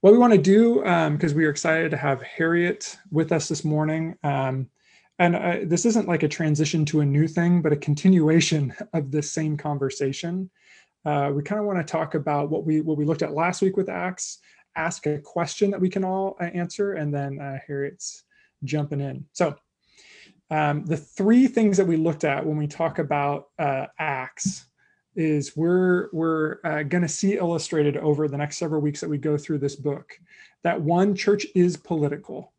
what we want to do, because um, we are excited to have Harriet with us this morning, um, and uh, this isn't like a transition to a new thing, but a continuation of this same conversation. Uh, we kind of want to talk about what we what we looked at last week with Acts, ask a question that we can all uh, answer, and then uh, Harriet's jumping in. So um, the three things that we looked at when we talk about uh, Acts is we're we're uh, going to see illustrated over the next several weeks that we go through this book that one church is political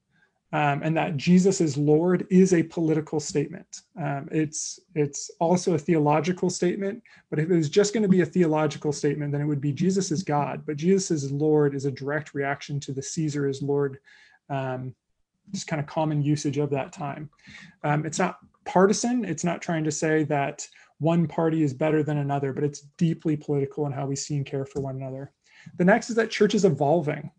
um, and that jesus is lord is a political statement. Um, it's it's also a theological statement but if it was just going to be a theological statement then it would be jesus is god but jesus is lord is a direct reaction to the caesar is lord um, just kind of common usage of that time. Um, it's not partisan it's not trying to say that one party is better than another, but it's deeply political in how we see and care for one another. The next is that church is evolving.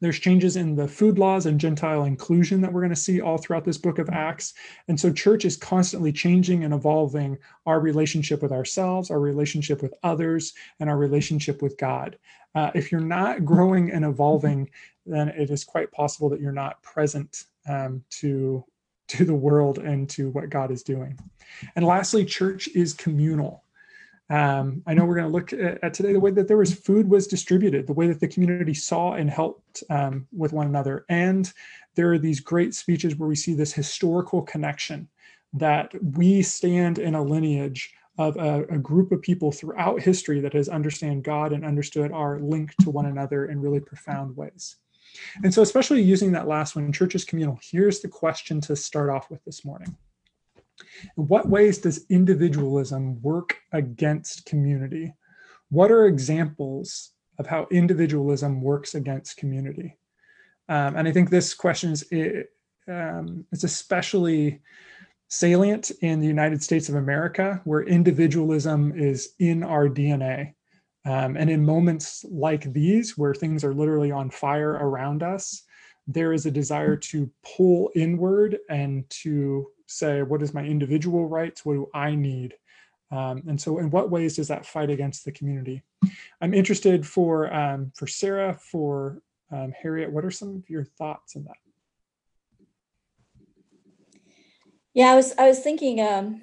There's changes in the food laws and Gentile inclusion that we're going to see all throughout this book of Acts. And so, church is constantly changing and evolving our relationship with ourselves, our relationship with others, and our relationship with God. Uh, if you're not growing and evolving, then it is quite possible that you're not present um, to to the world and to what God is doing. And lastly, church is communal. Um, I know we're going to look at, at, today the way that there was food was distributed, the way that the community saw and helped um, with one another. And there are these great speeches where we see this historical connection that we stand in a lineage of a, a, group of people throughout history that has understand God and understood our link to one another in really profound ways. And so, especially using that last one, church is communal, here's the question to start off with this morning. In what ways does individualism work against community? What are examples of how individualism works against community? Um, and I think this question is it, um, it's especially salient in the United States of America, where individualism is in our DNA. Um, and in moments like these, where things are literally on fire around us, there is a desire to pull inward and to say, what is my individual rights? What do I need? Um, and so, in what ways does that fight against the community? I'm interested for um, for Sarah, for um, Harriet. What are some of your thoughts on that? Yeah, I was I was thinking um,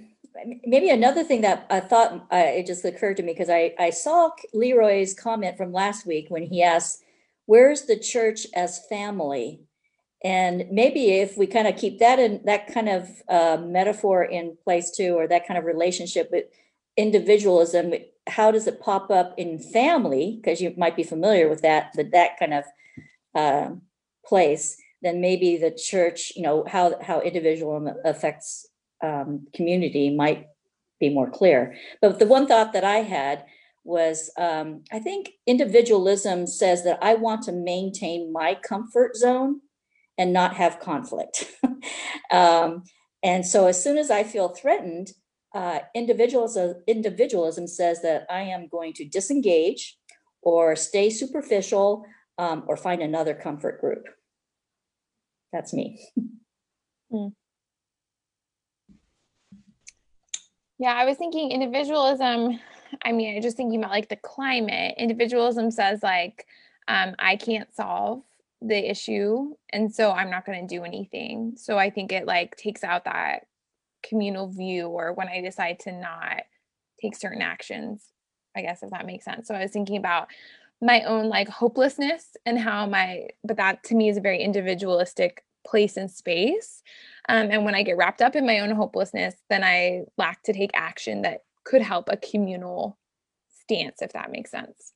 maybe another thing that I thought uh, it just occurred to me because I, I saw Leroy's comment from last week when he asked, Where's the church as family? And maybe if we kind of keep that in that kind of uh, metaphor in place too, or that kind of relationship with individualism, how does it pop up in family? Because you might be familiar with that, that, that kind of uh, place. Then maybe the church, you know, how how individualism affects um, community might be more clear. But the one thought that I had was um, I think individualism says that I want to maintain my comfort zone and not have conflict. um, and so as soon as I feel threatened, uh, individualism, individualism says that I am going to disengage or stay superficial um, or find another comfort group. That's me. Hmm. Yeah, I was thinking individualism. I mean, I just thinking about like the climate. Individualism says like, um, I can't solve the issue, and so I'm not going to do anything. So I think it like takes out that communal view, or when I decide to not take certain actions. I guess if that makes sense. So I was thinking about my own like hopelessness and how my, but that to me is a very individualistic place and space. Um, and when I get wrapped up in my own hopelessness, then I lack to take action that could help a communal stance, if that makes sense.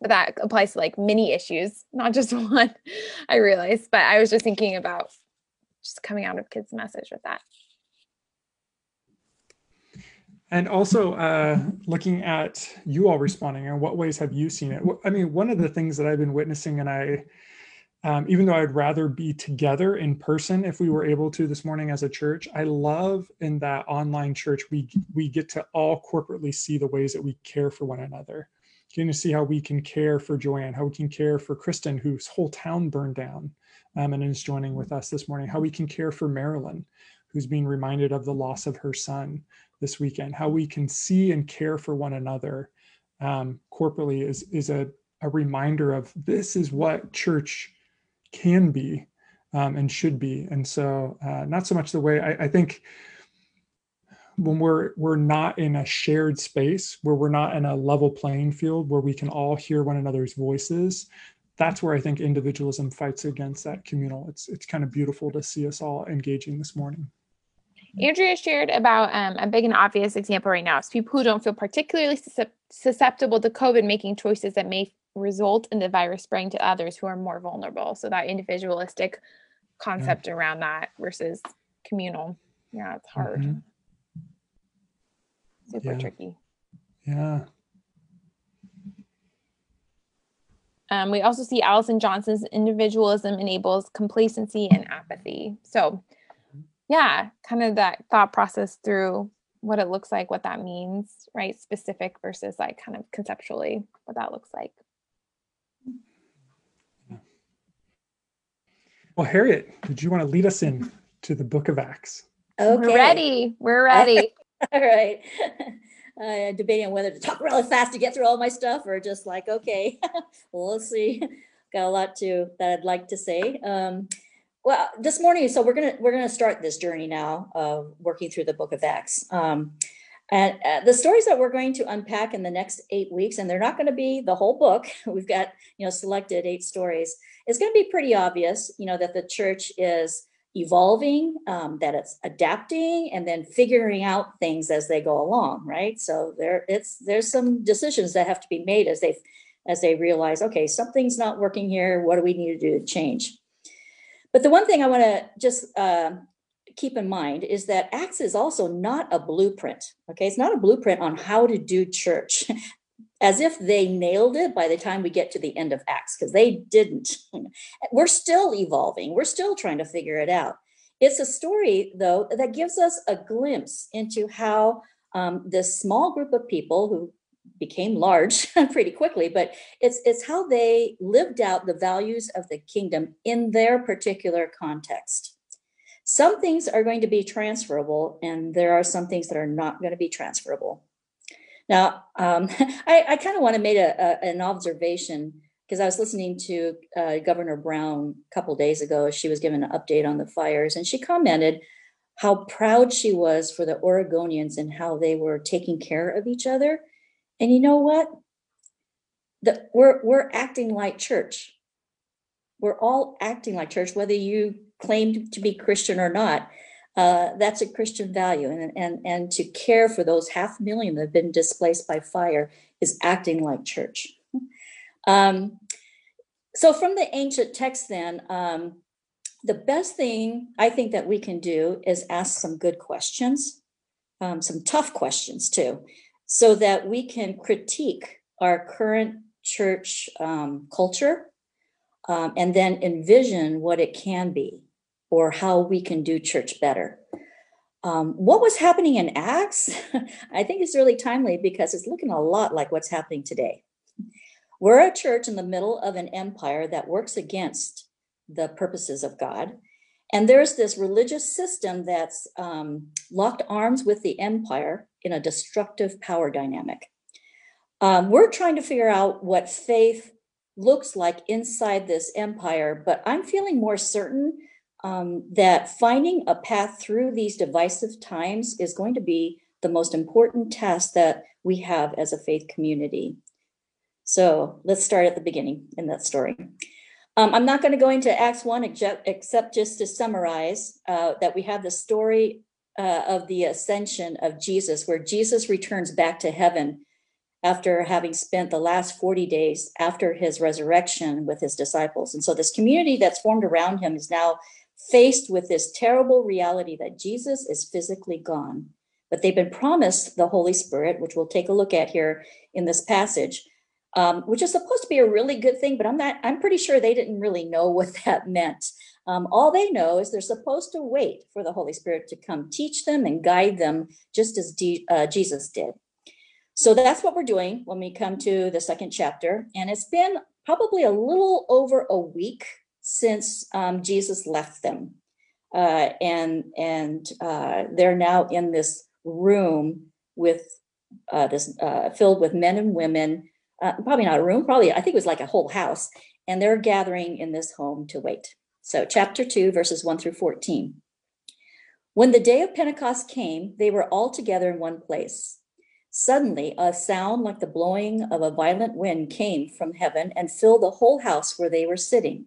But that applies to like many issues, not just one, I realize. But I was just thinking about just coming out of kids' message with that. And also uh, looking at you all responding and what ways have you seen it? I mean, one of the things that I've been witnessing and I um, even though I'd rather be together in person if we were able to this morning as a church, I love in that online church we we get to all corporately see the ways that we care for one another. Getting to see how we can care for Joanne, how we can care for Kristen, whose whole town burned down um, and is joining with us this morning, how we can care for Marilyn, who's being reminded of the loss of her son this weekend, how we can see and care for one another um, corporately is is a a reminder of this is what church can be um, and should be. And so, uh, not so much the way I, I think when we're we're not in a shared space where we're not in a level playing field where we can all hear one another's voices that's where i think individualism fights against that communal it's it's kind of beautiful to see us all engaging this morning andrea shared about um, a big and obvious example right now is people who don't feel particularly susceptible to covid making choices that may result in the virus spreading to others who are more vulnerable so that individualistic concept yeah. around that versus communal yeah it's hard mm-hmm super yeah. tricky. Yeah. Um, we also see Allison Johnson's individualism enables complacency and apathy. So, yeah, kind of that thought process through what it looks like, what that means, right? Specific versus like kind of conceptually what that looks like. Well, Harriet, did you want to lead us in to the book of Acts? Okay. We're ready. We're ready. all right. Uh, debating on whether to talk really fast to get through all my stuff or just like, okay, we'll see. Got a lot to that I'd like to say. Um, well, this morning, so we're gonna we're gonna start this journey now of working through the Book of Acts. Um, and uh, the stories that we're going to unpack in the next eight weeks, and they're not going to be the whole book. We've got you know selected eight stories. It's going to be pretty obvious, you know, that the church is evolving, um, that it's adapting, and then figuring out things as they go along, right? So there, it's there's some decisions that have to be made as they as they realize, okay, something's not working here. What do we need to do to change? But the one thing I want to just uh, keep in mind is that Acts is also not a blueprint. Okay, it's not a blueprint on how to do church. as if they nailed it by the time we get to the end of Acts, because they didn't. We're still evolving, we're still trying to figure it out. It's a story, though, that gives us a glimpse into how um, this small group of people who became large pretty quickly, but it's it's how they lived out the values of the kingdom in their particular context. Some things are going to be transferable, and there are some things that are not going to be transferable. Now, um, I, I kind of want to make a, a, an observation because I was listening to uh, Governor Brown a couple days ago. She was given an update on the fires, and she commented how proud she was for the Oregonians and how they were taking care of each other. And you know what? The, we're we're acting like church. We're all acting like church, whether you claim to be Christian or not. Uh, that's a Christian value. And, and, and to care for those half million that have been displaced by fire is acting like church. Um, so, from the ancient text, then, um, the best thing I think that we can do is ask some good questions, um, some tough questions too, so that we can critique our current church um, culture um, and then envision what it can be or how we can do church better. Um, what was happening in Acts, I think is really timely because it's looking a lot like what's happening today. We're a church in the middle of an empire that works against the purposes of God. And there's this religious system that's um, locked arms with the empire in a destructive power dynamic. Um, we're trying to figure out what faith looks like inside this empire, but I'm feeling more certain um, that finding a path through these divisive times is going to be the most important task that we have as a faith community. So let's start at the beginning in that story. Um, I'm not going to go into Acts 1 except just to summarize uh, that we have the story uh, of the ascension of Jesus, where Jesus returns back to heaven after having spent the last 40 days after his resurrection with his disciples. And so this community that's formed around him is now faced with this terrible reality that Jesus is physically gone. But they've been promised the Holy Spirit, which we'll take a look at here in this passage, um, which is supposed to be a really good thing, but I'm not, I'm pretty sure they didn't really know what that meant. Um, all they know is they're supposed to wait for the Holy Spirit to come teach them and guide them, just as D, uh, Jesus did. So that's what we're doing when we come to the second chapter. And it's been probably a little over a week since um, Jesus left them. Uh, and and uh, they're now in this room with uh, this uh, filled with men and women uh, probably not a room, probably, I think it was like a whole house. And they're gathering in this home to wait. So, chapter 2, verses 1 through 14. When the day of Pentecost came, they were all together in one place. Suddenly, a sound like the blowing of a violent wind came from heaven and filled the whole house where they were sitting.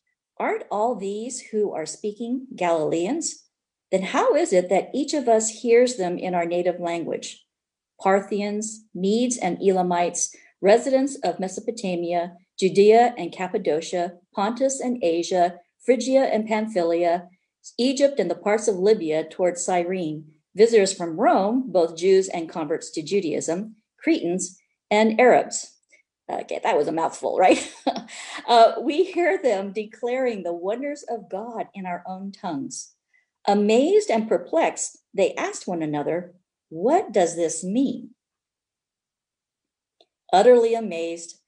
Aren't all these who are speaking Galileans? Then how is it that each of us hears them in our native language? Parthians, Medes and Elamites, residents of Mesopotamia, Judea and Cappadocia, Pontus and Asia, Phrygia and Pamphylia, Egypt and the parts of Libya towards Cyrene, visitors from Rome, both Jews and converts to Judaism, Cretans, and Arabs. Okay, that was a mouthful, right? uh, we hear them declaring the wonders of God in our own tongues. Amazed and perplexed, they asked one another, What does this mean? Utterly amazed,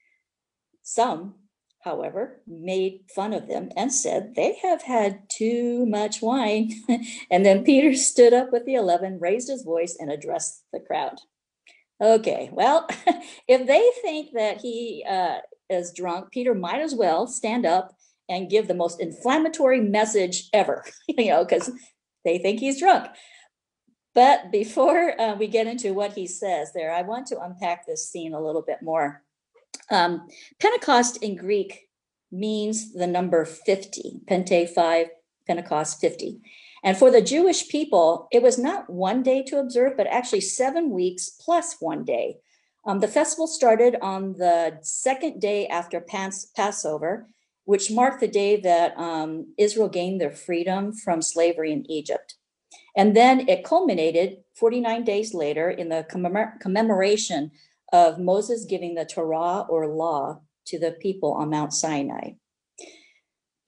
some however, made fun of them and said, They have had too much wine. and then Peter stood up with the eleven, raised his voice, and addressed the crowd. Okay, well, if they think that he uh, is drunk, Peter might as well stand up and give the most inflammatory message ever, you know, because they think he's drunk. But before uh, we get into what he says there, I want to unpack this scene a little bit more. Um, Pentecost in Greek means the number 50, Pente 5, Pentecost 50. And for the Jewish people, it was not one day to observe, but actually seven weeks plus one day. Um, the festival started on the second day after Pas- Passover, which marked the day that um, Israel gained their freedom from slavery in Egypt. And then it culminated 49 days later in the commemor- commemoration of Moses giving the Torah or law to the people on Mount Sinai.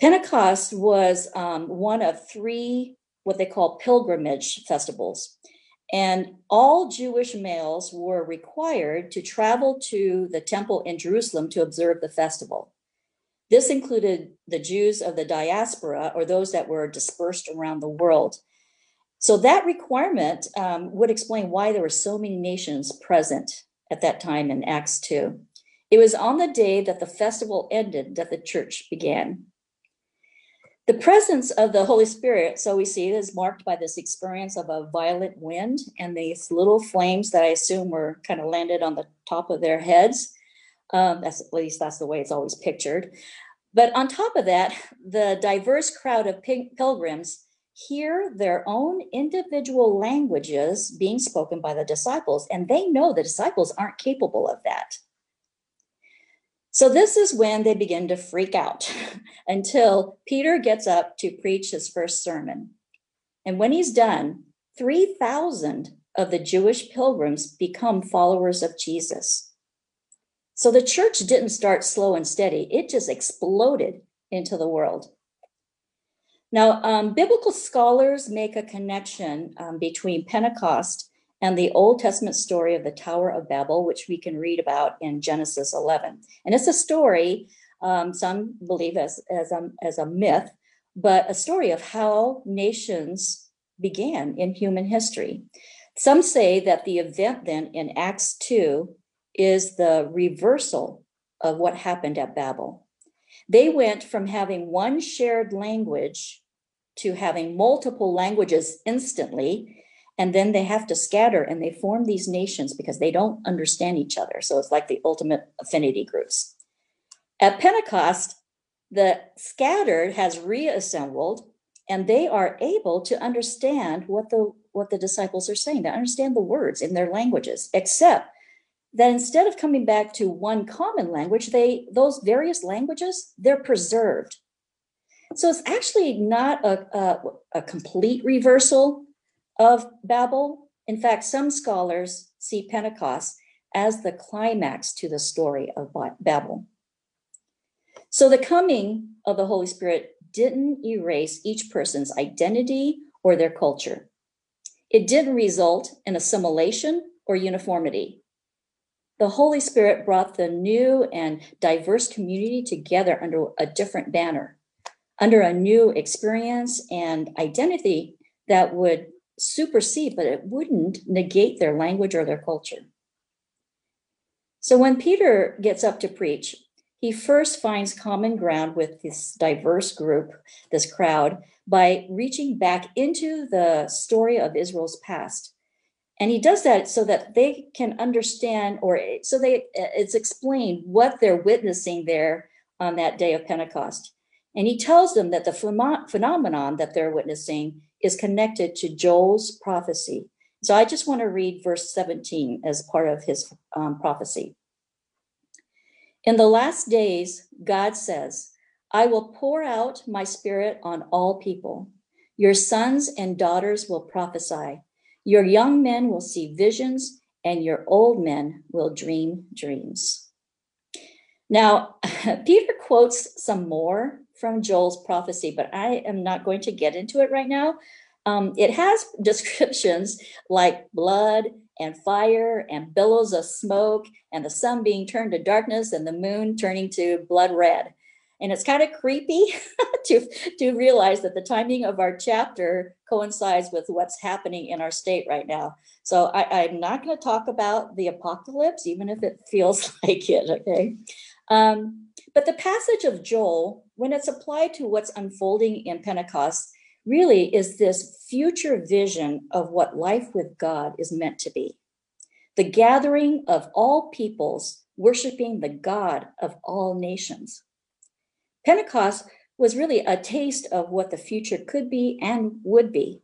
Pentecost was um, one of three what they call pilgrimage festivals. And all Jewish males were required to travel to the temple in Jerusalem to observe the festival. This included the Jews of the diaspora or those that were dispersed around the world. So that requirement um, would explain why there were so many nations present at that time in Acts 2. It was on the day that the festival ended that the church began. The presence of the Holy Spirit, so we see, is marked by this experience of a violent wind and these little flames that I assume were kind of landed on the top of their heads. Um, that's at least that's the way it's always pictured. But on top of that, the diverse crowd of pilgrims hear their own individual languages being spoken by the disciples, and they know the disciples aren't capable of that. So, this is when they begin to freak out until Peter gets up to preach his first sermon. And when he's done, 3,000 of the Jewish pilgrims become followers of Jesus. So the church didn't start slow and steady, it just exploded into the world. Now, um, biblical scholars make a connection um, between Pentecost and the Old Testament story of the Tower of Babel, which we can read about in Genesis 11. And it's a story, um, some believe as, as, a, as a myth, but a story of how nations began in human history. Some say that the event then in Acts 2 is the reversal of what happened at Babel. They went from having one shared language to having multiple languages instantly. And then they have to scatter and they form these nations because they don't understand each other. So it's like the ultimate affinity groups. At Pentecost, the scattered has reassembled and they are able to understand what the what the disciples are saying to understand the words in their languages except that instead of coming back to one common language, they those various languages they're preserved. So it's actually not a, a, a complete reversal of Babel. In fact, some scholars see Pentecost as the climax to the story of Babel. So the coming of the Holy Spirit didn't erase each person's identity or their culture. It didn't result in assimilation or uniformity. The Holy Spirit brought the new and diverse community together under a different banner, under a new experience and identity that would supersede, but it wouldn't negate their language or their culture. So when Peter gets up to preach, he first finds common ground with this diverse group, this crowd, by reaching back into the story of Israel's past. And he does that so that they can understand, or so they it's explained what they're witnessing there on that day of Pentecost. And he tells them that the phenomenon that they're witnessing is connected to Joel's prophecy. So I just want to read verse 17 as part of his um, prophecy. In the last days, God says, I will pour out my spirit on all people. Your sons and daughters will prophesy. Your young men will see visions, and your old men will dream dreams. Now, Peter quotes some more from Joel's prophecy, but I am not going to get into it right now. Um, it has descriptions like blood and fire and billows of smoke and the sun being turned to darkness and the moon turning to blood red. And it's kind of creepy to, to realize that the timing of our chapter coincides with what's happening in our state right now. So I, I'm not going to talk about the apocalypse, even if it feels like it, okay? Um, but the passage of Joel, when it's applied to what's unfolding in Pentecost, really is this future vision of what life with God is meant to be the gathering of all peoples worshiping the God of all nations. Pentecost was really a taste of what the future could be and would be.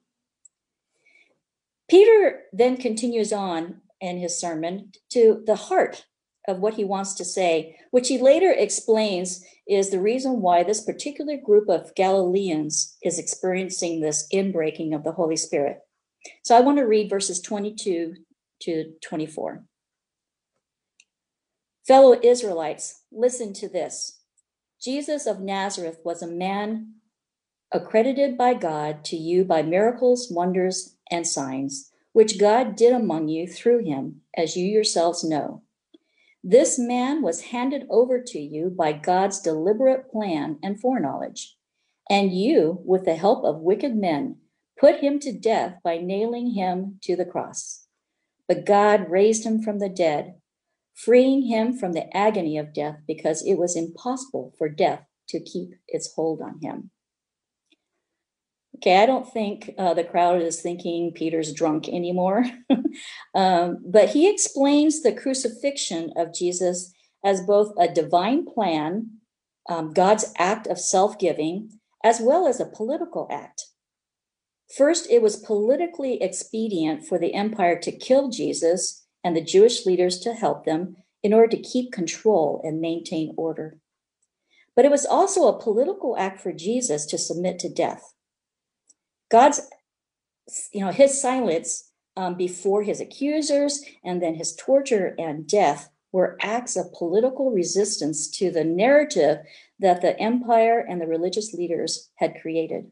Peter then continues on in his sermon to the heart of what he wants to say, which he later explains is the reason why this particular group of Galileans is experiencing this inbreaking of the Holy Spirit. So I want to read verses 22 to 24. Fellow Israelites, listen to this. Jesus of Nazareth was a man accredited by God to you by miracles, wonders, and signs, which God did among you through him, as you yourselves know. This man was handed over to you by God's deliberate plan and foreknowledge. And you, with the help of wicked men, put him to death by nailing him to the cross. But God raised him from the dead, freeing him from the agony of death because it was impossible for death to keep its hold on him. Okay, I don't think uh, the crowd is thinking Peter's drunk anymore. um, but he explains the crucifixion of Jesus as both a divine plan, um, God's act of self giving, as well as a political act. First, it was politically expedient for the empire to kill Jesus and the Jewish leaders to help them in order to keep control and maintain order. But it was also a political act for Jesus to submit to death. God's, you know, his silence um, before his accusers and then his torture and death were acts of political resistance to the narrative that the empire and the religious leaders had created.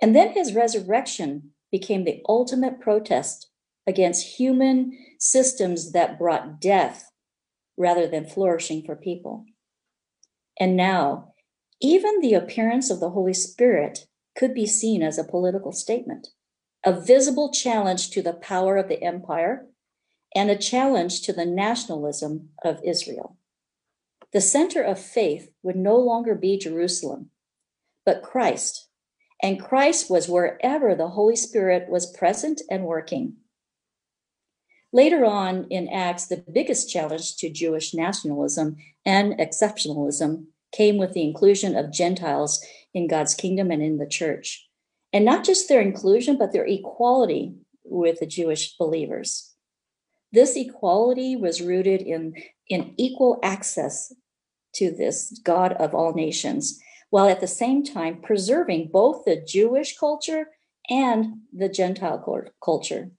And then his resurrection became the ultimate protest against human systems that brought death rather than flourishing for people. And now, even the appearance of the Holy Spirit could be seen as a political statement, a visible challenge to the power of the empire, and a challenge to the nationalism of Israel. The center of faith would no longer be Jerusalem, but Christ. And Christ was wherever the Holy Spirit was present and working. Later on in Acts, the biggest challenge to Jewish nationalism and exceptionalism came with the inclusion of Gentiles in God's kingdom and in the church. And not just their inclusion, but their equality with the Jewish believers. This equality was rooted in, in equal access to this God of all nations, while at the same time preserving both the Jewish culture and the Gentile culture.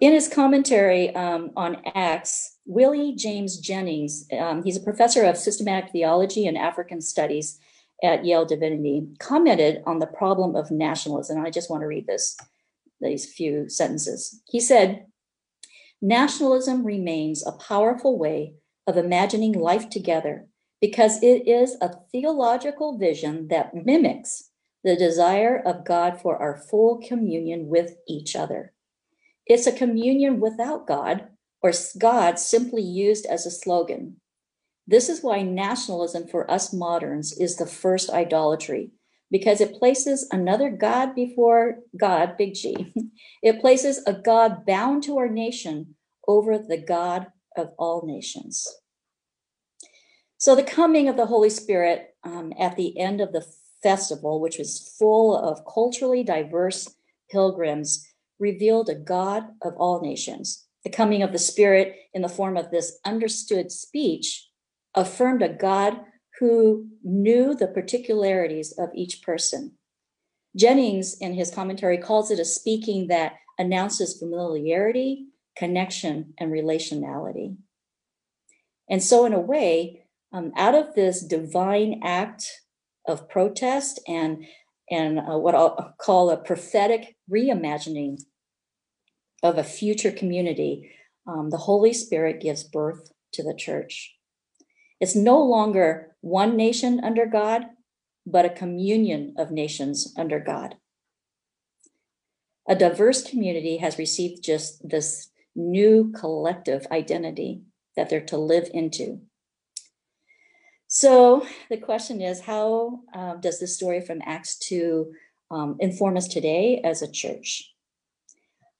In his commentary um, on Acts, Willie James Jennings, um, he's a professor of systematic theology and African studies at Yale Divinity, commented on the problem of nationalism. I just want to read this, these few sentences. He said, Nationalism remains a powerful way of imagining life together because it is a theological vision that mimics the desire of God for our full communion with each other. It's a communion without God, or God simply used as a slogan. This is why nationalism for us moderns is the first idolatry, because it places another God before God, big G. It places a God bound to our nation over the God of all nations. So, the coming of the Holy Spirit um, at the end of the festival, which was full of culturally diverse pilgrims, revealed a God of all nations. The coming of the Spirit in the form of this understood speech affirmed a God who knew the particularities of each person. Jennings, in his commentary, calls it a speaking that announces familiarity, connection, and relationality. And so, in a way, um, out of this divine act of protest and and uh, what I'll call a prophetic reimagining of a future community, um, the Holy Spirit gives birth to the church. It's no longer one nation under God, but a communion of nations under God. A diverse community has received just this new collective identity that they're to live into. So the question is how um, does this story from Acts 2 um, inform us today as a church?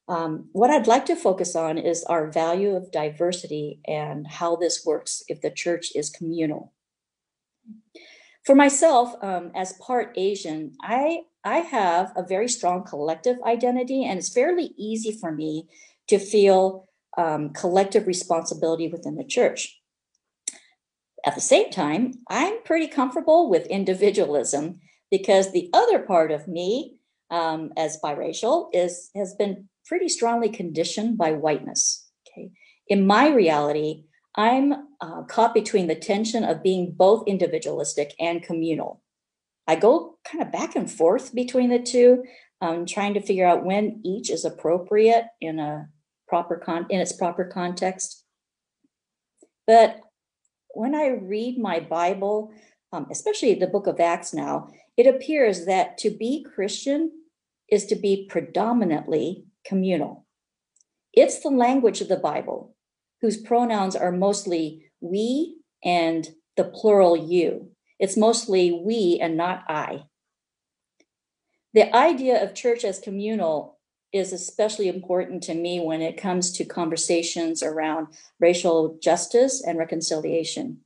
Um, what I'd like to focus on is our value of diversity and how this works if the church is communal. For myself, um, as part Asian, I, I have a very strong collective identity, and it's fairly easy for me to feel um, collective responsibility within the church. At the same time, I'm pretty comfortable with individualism because the other part of me, um, as biracial, is has been pretty strongly conditioned by whiteness. Okay, in my reality, I'm uh, caught between the tension of being both individualistic and communal. I go kind of back and forth between the two, um, trying to figure out when each is appropriate in a proper con in its proper context. But when I read my Bible, um, especially the book of Acts now, it appears that to be Christian is to be predominantly communal. It's the language of the Bible, whose pronouns are mostly we and the plural you. It's mostly we and not I. The idea of church as communal is especially important to me when it comes to conversations around racial justice and reconciliation.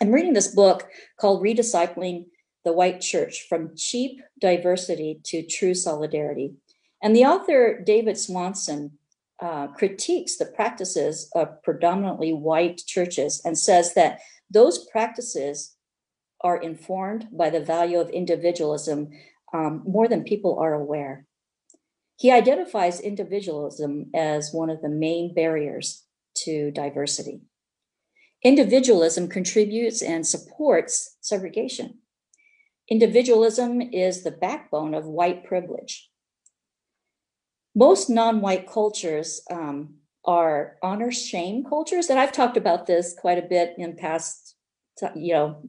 I'm reading this book called Rediscipling the White Church From Cheap Diversity to True Solidarity. And the author, David Swanson, uh, critiques the practices of predominantly white churches and says that those practices are informed by the value of individualism um, more than people are aware. He identifies individualism as one of the main barriers to diversity. Individualism contributes and supports segregation. Individualism is the backbone of white privilege. Most non white cultures um, are honor shame cultures, and I've talked about this quite a bit in past, you know,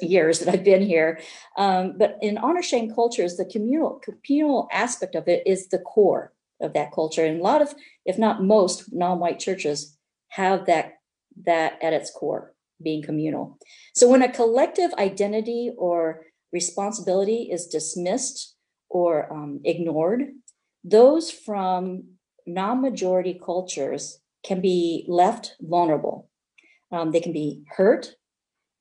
years that I've been here. Um, but in honor shame cultures, the communal communal aspect of it is the core of that culture, and a lot of, if not most, non-white churches have that that at its core, being communal. So when a collective identity or responsibility is dismissed or um, ignored, those from non-majority cultures can be left vulnerable. Um, they can be hurt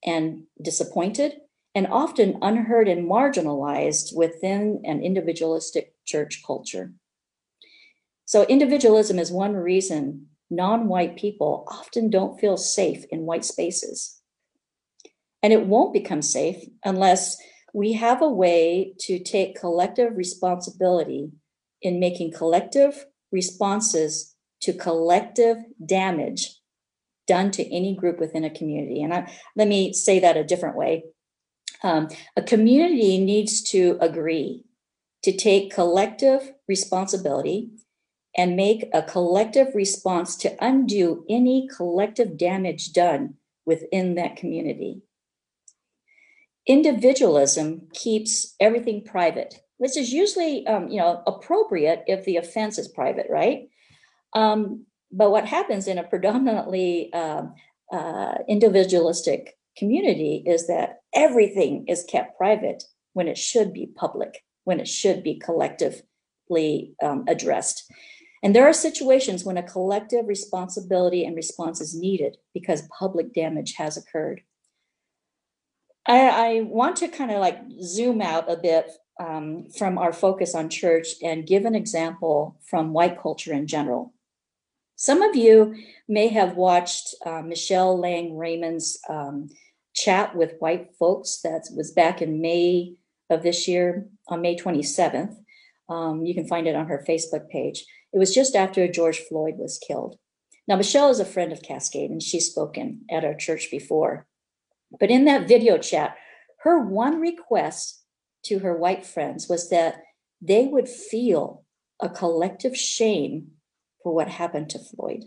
and disappointed, and often unheard and marginalized within an individualistic church culture. So, individualism is one reason non white people often don't feel safe in white spaces. And it won't become safe unless we have a way to take collective responsibility in making collective responses to collective damage done to any group within a community. And I, let me say that a different way. Um, a community needs to agree to take collective responsibility and make a collective response to undo any collective damage done within that community. Individualism keeps everything private, which is usually, um, you know, appropriate if the offense is private, right? Um, but what happens in a predominantly um, uh, individualistic community is that everything is kept private when it should be public, when it should be collectively um, addressed. And there are situations when a collective responsibility and response is needed because public damage has occurred. I, I want to kind of like zoom out a bit um, from our focus on church and give an example from white culture in general. Some of you may have watched uh, Michelle Lang Raymond's um, chat with white folks that was back in May of this year, on May 27th. Um, you can find it on her Facebook page. It was just after George Floyd was killed. Now, Michelle is a friend of Cascade, and she's spoken at our church before. But in that video chat, her one request to her white friends was that they would feel a collective shame for what happened to Floyd.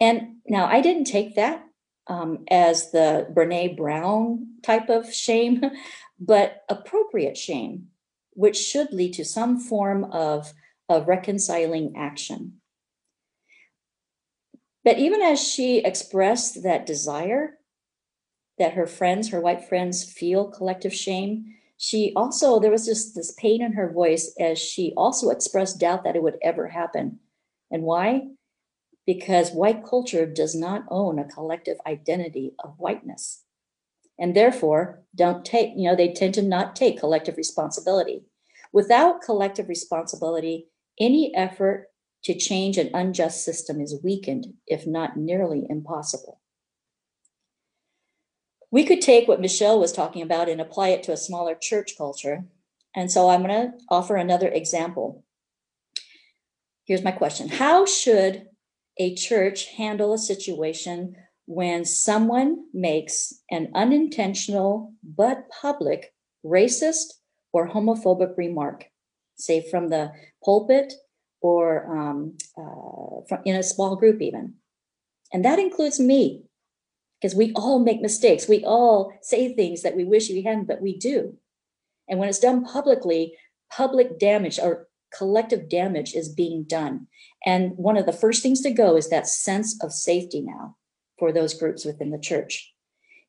And now I didn't take that um, as the Brene Brown type of shame, but appropriate shame, which should lead to some form of, of reconciling action. But even as she expressed that desire that her friends, her white friends, feel collective shame, she also, there was just this pain in her voice as she also expressed doubt that it would ever happen. And why? Because white culture does not own a collective identity of whiteness. And therefore, don't take, you know, they tend to not take collective responsibility. Without collective responsibility, any effort to change an unjust system is weakened, if not nearly impossible we could take what Michelle was talking about and apply it to a smaller church culture. And so I'm going to offer another example. Here's my question How should a church handle a situation when someone makes an unintentional but public racist or homophobic remark, say from the pulpit or um, uh, from, in a small group, even? And that includes me because we all make mistakes. We all say things that we wish we hadn't, but we do. And when it's done publicly, public damage or collective damage is being done. And one of the first things to go is that sense of safety now for those groups within the church.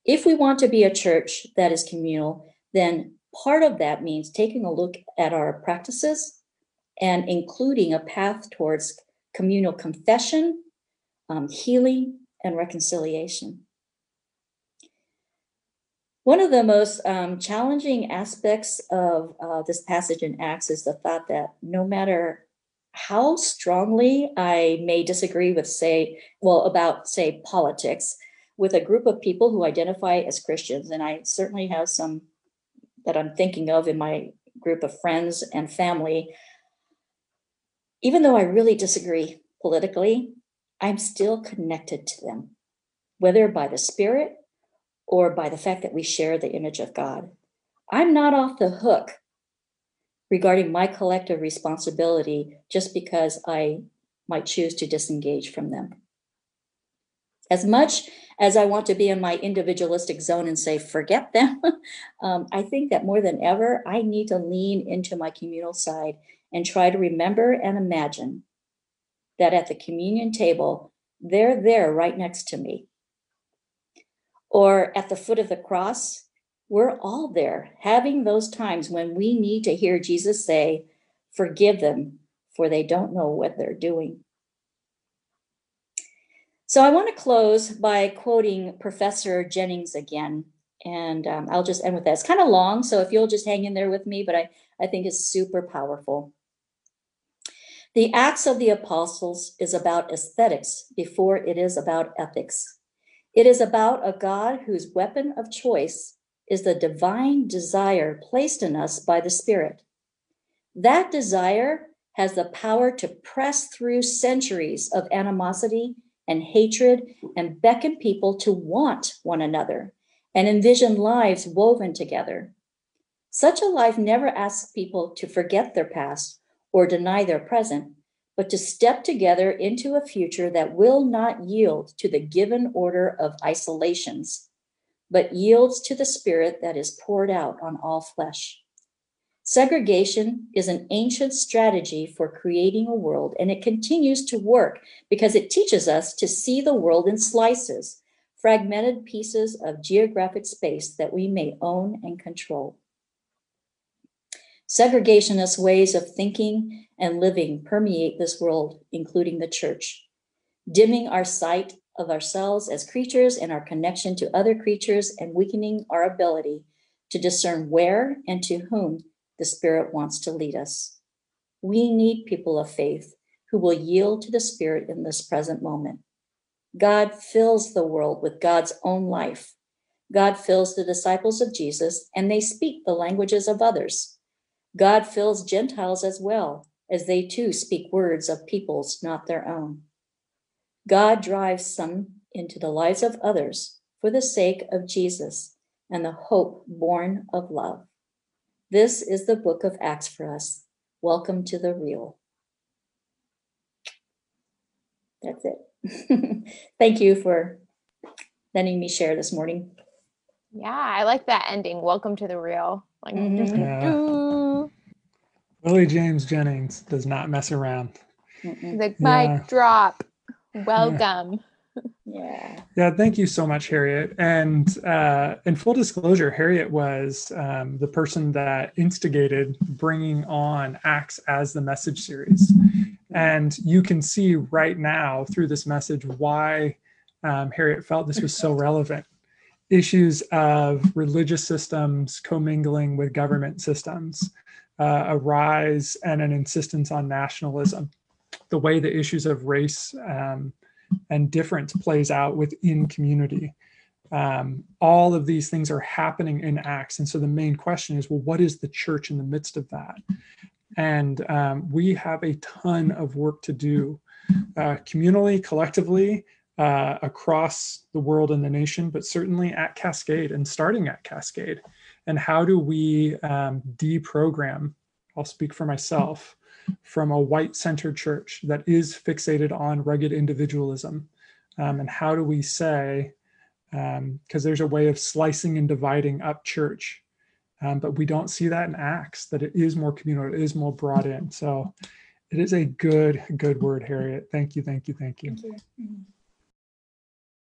If we want to be a church that is communal, then part of that means taking a look at our practices and including a path towards communal confession, um, healing, and reconciliation. One of the most um, challenging aspects of uh, this passage in Acts is the thought that no matter how strongly I may disagree with, say, well, about, say, politics, with a group of people who identify as Christians, and I certainly have some that I'm thinking of in my group of friends and family, even though I really disagree politically, I'm still connected to them, whether by the Spirit or by the fact that we share the image of God. I'm not off the hook regarding my collective responsibility just because I might choose to disengage from them. As much as I want to be in my individualistic zone and say, forget them, um, I think that more than ever, I need to lean into my communal side and try to remember and imagine that at the communion table, they're there right next to me or at the foot of the cross, we're all there having those times when we need to hear Jesus say, Forgive them, for they don't know what they're doing. So I want to close by quoting Professor Jennings again. And um, I'll just end with that. It's kind of long, so if you'll just hang in there with me, but I, I think it's super powerful. The Acts of the Apostles is about aesthetics before it is about ethics. It is about a God whose weapon of choice is the divine desire placed in us by the Spirit. That desire has the power to press through centuries of animosity and hatred and beckon people to want one another and envision lives woven together. Such a life never asks people to forget their past or deny their present, but to step together into a future that will not yield to the given order of isolations, but yields to the spirit that is poured out on all flesh. Segregation is an ancient strategy for creating a world, and it continues to work because it teaches us to see the world in slices, fragmented pieces of geographic space that we may own and control. Segregationist ways of thinking and living permeate this world, including the church, dimming our sight of ourselves as creatures and our connection to other creatures and weakening our ability to discern where and to whom the Spirit wants to lead us. We need people of faith who will yield to the Spirit in this present moment. God fills the world with God's own life. God fills the disciples of Jesus, and they speak the languages of others. God fills Gentiles as well, as they too speak words of peoples not their own. God drives some into the lives of others for the sake of Jesus and the hope born of love. This is the book of Acts for us. Welcome to the real. That's it. Thank you for letting me share this morning. Yeah, I like that ending. Welcome to the real. Like, Mhm. Yeah. Willie James Jennings does not mess around. Mm-mm. the Yeah. mic drop. Welcome. Yeah. Yeah, thank you so much, Harriet. And uh, in full disclosure, Harriet was um, the person that instigated bringing on Acts as the message series. And you can see right now through this message why um, Harriet felt this was so relevant. Issues of religious systems commingling with government systems, uh, a rise and an insistence on nationalism, the way the issues of race um, and difference plays out within community. Um, all of these things are happening in Acts. And so the main question is well, what is the church in the midst of that? And um, we have a ton of work to do uh, communally, collectively, uh, across the world and the nation, but certainly at Cascade and starting at Cascade. And how do we um, deprogram? I'll speak for myself from a white centered church that is fixated on rugged individualism. Um, and how do we say, because there's a way of slicing and dividing up church, um, but we don't see that in Acts, that it is more communal, it is more brought in. So it is a good, good word, Harriet. Thank you, thank you, thank you. Thank you. Mhm.